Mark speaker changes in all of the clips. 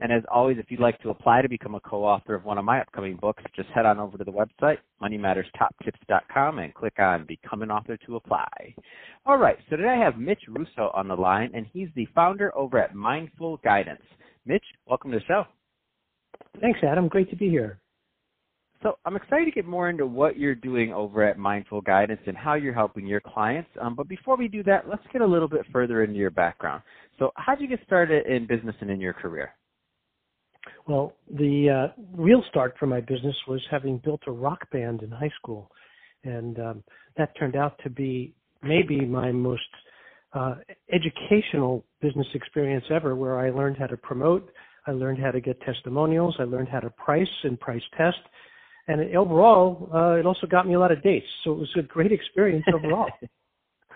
Speaker 1: And as always, if you'd like to apply to become a co-author of one of my upcoming books, just head on over to the website, moneymatterstoptips.com, and click on Become an Author to apply. All right, so today I have Mitch Russo on the line, and he's the founder over at Mindful Guidance. Mitch, welcome to the show.
Speaker 2: Thanks, Adam. Great to be here.
Speaker 1: So I'm excited to get more into what you're doing over at Mindful Guidance and how you're helping your clients. Um, but before we do that, let's get a little bit further into your background. So how did you get started in business and in your career?
Speaker 2: Well, the uh, real start for my business was having built a rock band in high school, and um, that turned out to be maybe my most uh, educational business experience ever, where I learned how to promote, I learned how to get testimonials, I learned how to price and price test, and it, overall, uh, it also got me a lot of dates. So it was a great experience overall.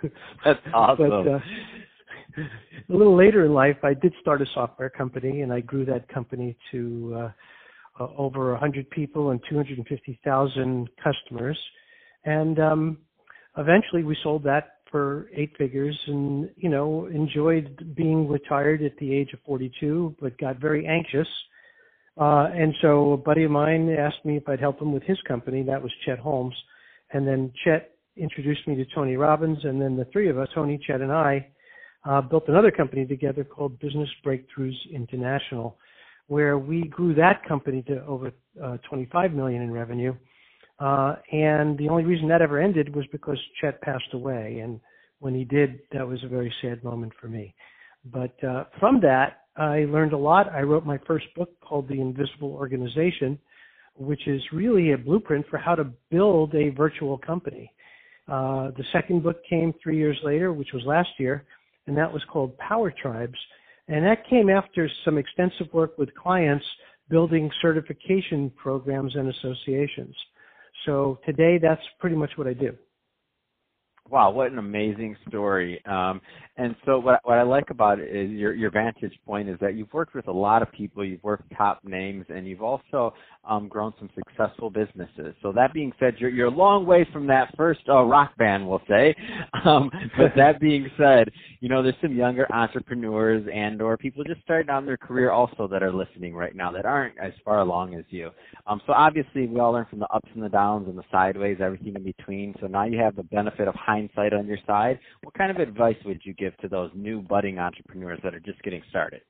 Speaker 1: That's awesome.
Speaker 2: but, uh, a little later in life, I did start a software company, and I grew that company to uh, uh, over 100 people and 250,000 customers. And um, eventually, we sold that for eight figures, and you know, enjoyed being retired at the age of 42, but got very anxious. Uh, and so, a buddy of mine asked me if I'd help him with his company. That was Chet Holmes, and then Chet introduced me to Tony Robbins, and then the three of us, Tony, Chet, and I uh, built another company together called Business Breakthroughs International, where we grew that company to over uh, 25 million in revenue. Uh, and the only reason that ever ended was because Chet passed away. And when he did, that was a very sad moment for me. But uh, from that, I learned a lot. I wrote my first book called The Invisible Organization, which is really a blueprint for how to build a virtual company. Uh, the second book came three years later, which was last year, and that was called Power Tribes. And that came after some extensive work with clients building certification programs and associations. So today, that's pretty much what I do.
Speaker 1: Wow, what an amazing story! Um, and so, what what I like about it is your your vantage point is that you've worked with a lot of people, you've worked top names, and you've also um, grown some successful businesses. So that being said, you're you're a long way from that first uh, rock band, we'll say. Um, but that being said, you know there's some younger entrepreneurs and or people just starting on their career also that are listening right now that aren't as far along as you. Um, so obviously, we all learn from the ups and the downs and the sideways, everything in between. So now you have the benefit of hindsight on your side. What kind of advice would you give to those new budding entrepreneurs that are just getting started?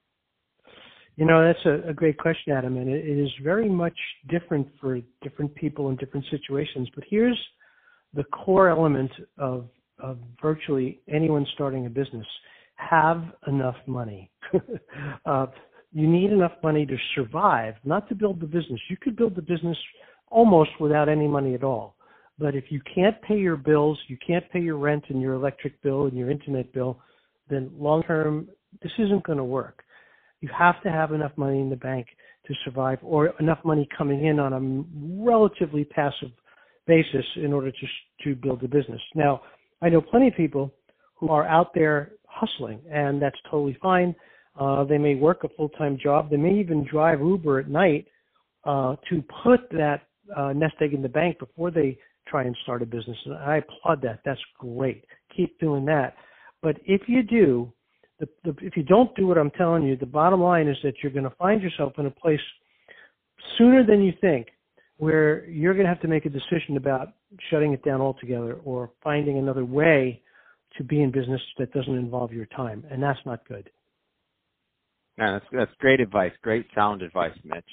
Speaker 2: You know, that's a, a great question, Adam, and it, it is very much different for different people in different situations. But here's the core element of, of virtually anyone starting a business have enough money. uh, you need enough money to survive, not to build the business. You could build the business almost without any money at all. But if you can't pay your bills, you can't pay your rent and your electric bill and your internet bill, then long term, this isn't going to work. You have to have enough money in the bank to survive or enough money coming in on a relatively passive basis in order to, to build a business. Now, I know plenty of people who are out there hustling, and that's totally fine. Uh, they may work a full-time job. They may even drive Uber at night uh, to put that uh, nest egg in the bank before they try and start a business. And I applaud that. That's great. Keep doing that. But if you do, the, the, if you don't do what I'm telling you, the bottom line is that you're going to find yourself in a place sooner than you think where you're going to have to make a decision about shutting it down altogether or finding another way to be in business that doesn't involve your time, and that's not good.
Speaker 1: No, that's that's great advice. Great sound advice, Mitch.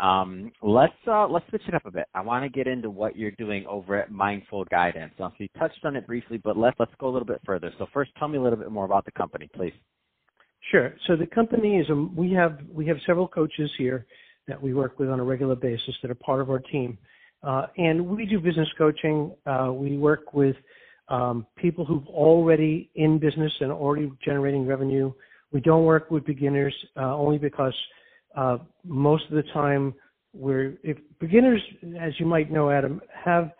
Speaker 1: Um, let's uh, let's switch it up a bit. I want to get into what you're doing over at Mindful Guidance. so you touched on it briefly, but let's let's go a little bit further. So first, tell me a little bit more about the company, please.
Speaker 2: Sure. So the company is a, we have we have several coaches here that we work with on a regular basis that are part of our team, uh, and we do business coaching. Uh, we work with um, people who've already in business and already generating revenue. We don't work with beginners uh, only because uh, most of the time, we're if beginners, as you might know, Adam, have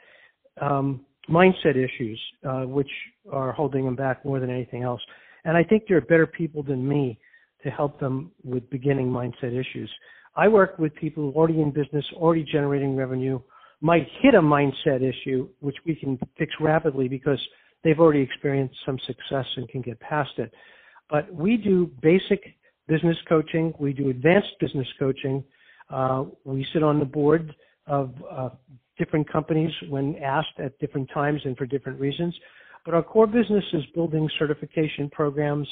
Speaker 2: um, mindset issues, uh, which are holding them back more than anything else. And I think there are better people than me to help them with beginning mindset issues. I work with people who are already in business, already generating revenue, might hit a mindset issue, which we can fix rapidly because they've already experienced some success and can get past it. But we do basic business coaching, we do advanced business coaching. Uh, we sit on the board of uh, different companies when asked at different times and for different reasons. But our core business is building certification programs,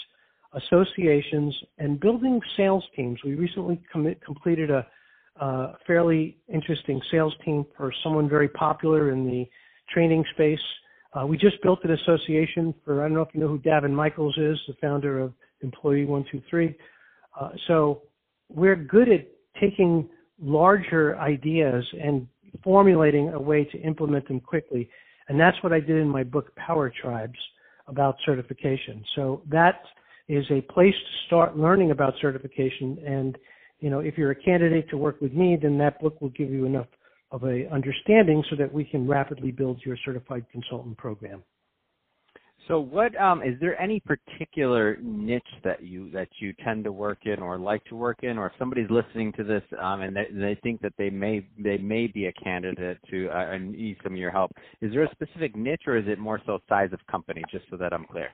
Speaker 2: associations, and building sales teams. We recently com- completed a uh, fairly interesting sales team for someone very popular in the training space. Uh, we just built an association for, I don't know if you know who Davin Michaels is, the founder of Employee 123. Uh, so we're good at taking larger ideas and formulating a way to implement them quickly. And that's what I did in my book, Power Tribes, about certification. So that is a place to start learning about certification. And, you know, if you're a candidate to work with me, then that book will give you enough of a understanding so that we can rapidly build your certified consultant program.
Speaker 1: So, what um, is there any particular niche that you that you tend to work in or like to work in, or if somebody's listening to this um, and they, they think that they may they may be a candidate to uh, and need some of your help, is there a specific niche or is it more so size of company? Just so that I'm clear.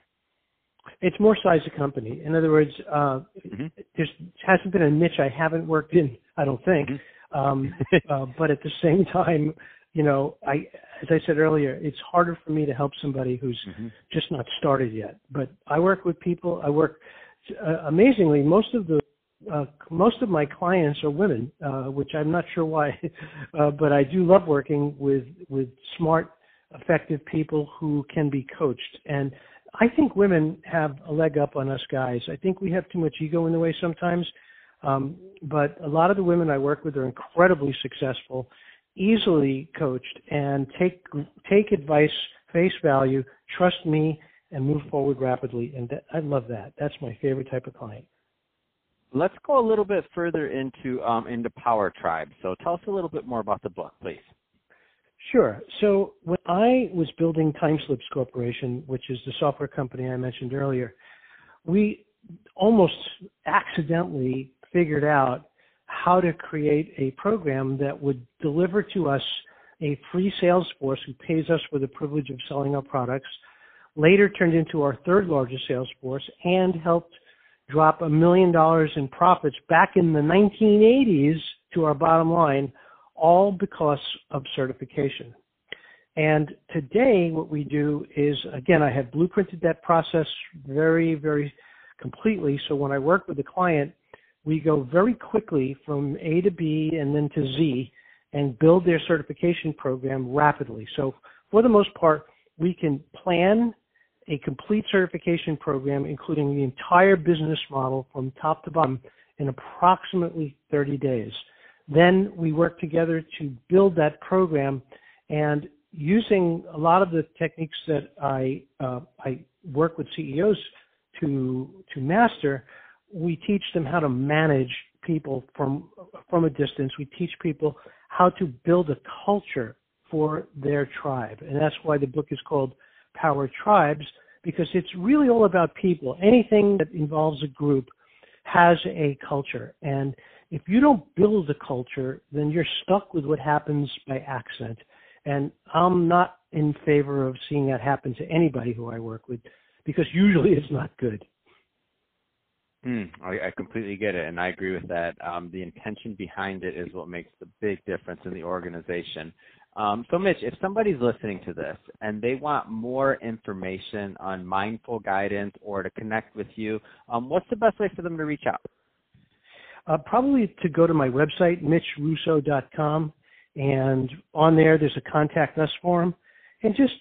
Speaker 2: It's more size of company. In other words, uh, mm-hmm. there hasn't been a niche I haven't worked in. I don't think. Mm-hmm. Um, uh, but at the same time, you know, I, as I said earlier, it's harder for me to help somebody who's mm-hmm. just not started yet. But I work with people. I work uh, amazingly. Most of the uh, most of my clients are women, uh, which I'm not sure why, uh, but I do love working with with smart, effective people who can be coached. And I think women have a leg up on us guys. I think we have too much ego in the way sometimes. Um, but a lot of the women I work with are incredibly successful easily coached and take take advice face value, trust me, and move forward rapidly. And I love that. That's my favorite type of client.
Speaker 1: Let's go a little bit further into um, into Power Tribe. So tell us a little bit more about the book, please.
Speaker 2: Sure. So when I was building TimeSlips Corporation, which is the software company I mentioned earlier, we almost accidentally figured out how to create a program that would deliver to us a free sales force who pays us for the privilege of selling our products, later turned into our third largest sales force, and helped drop a million dollars in profits back in the 1980s to our bottom line, all because of certification. And today, what we do is, again, I have blueprinted that process very, very completely. So when I work with the client, we go very quickly from A to B and then to Z and build their certification program rapidly. So for the most part, we can plan a complete certification program, including the entire business model from top to bottom in approximately 30 days. Then we work together to build that program and using a lot of the techniques that I, uh, I work with CEOs to, to master, we teach them how to manage people from from a distance. We teach people how to build a culture for their tribe, and that's why the book is called Power Tribes because it's really all about people. Anything that involves a group has a culture, and if you don't build a culture, then you're stuck with what happens by accident. And I'm not in favor of seeing that happen to anybody who I work with because usually it's not good.
Speaker 1: Mm, I, I completely get it, and I agree with that. Um, the intention behind it is what makes the big difference in the organization. Um, so, Mitch, if somebody's listening to this and they want more information on mindful guidance or to connect with you, um, what's the best way for them to reach out?
Speaker 2: Uh, probably to go to my website, mitchrusso.com, and on there there's a contact us form, and just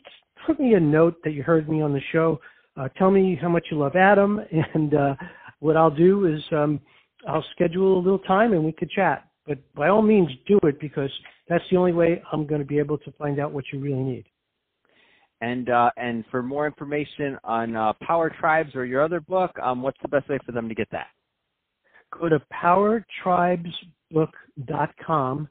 Speaker 2: put me a note that you heard me on the show. Uh, tell me how much you love Adam, and uh, what I'll do is um, I'll schedule a little time and we could chat. But by all means, do it because that's the only way I'm going to be able to find out what you really need.
Speaker 1: And uh, and for more information on uh, Power Tribes or your other book, um, what's the best way for them to get that?
Speaker 2: Go to powertribesbook.com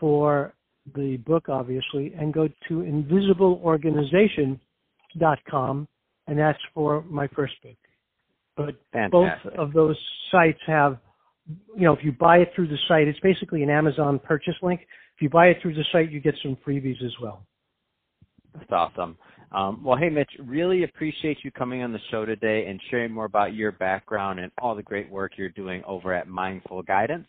Speaker 2: for the book, obviously, and go to invisibleorganization.com, and that's for my first book. But
Speaker 1: Fantastic.
Speaker 2: both of those sites have, you know, if you buy it through the site, it's basically an Amazon purchase link. If you buy it through the site, you get some freebies as well.
Speaker 1: That's awesome. Um, well, hey, Mitch, really appreciate you coming on the show today and sharing more about your background and all the great work you're doing over at Mindful Guidance.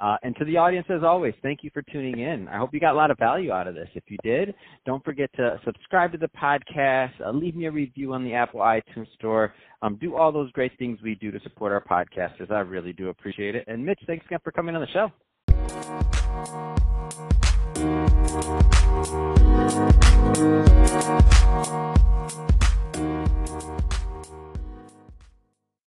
Speaker 1: Uh, and to the audience, as always, thank you for tuning in. I hope you got a lot of value out of this. If you did, don't forget to subscribe to the podcast, uh, leave me a review on the Apple iTunes Store, um, do all those great things we do to support our podcasters. I really do appreciate it. And Mitch, thanks again for coming on the show.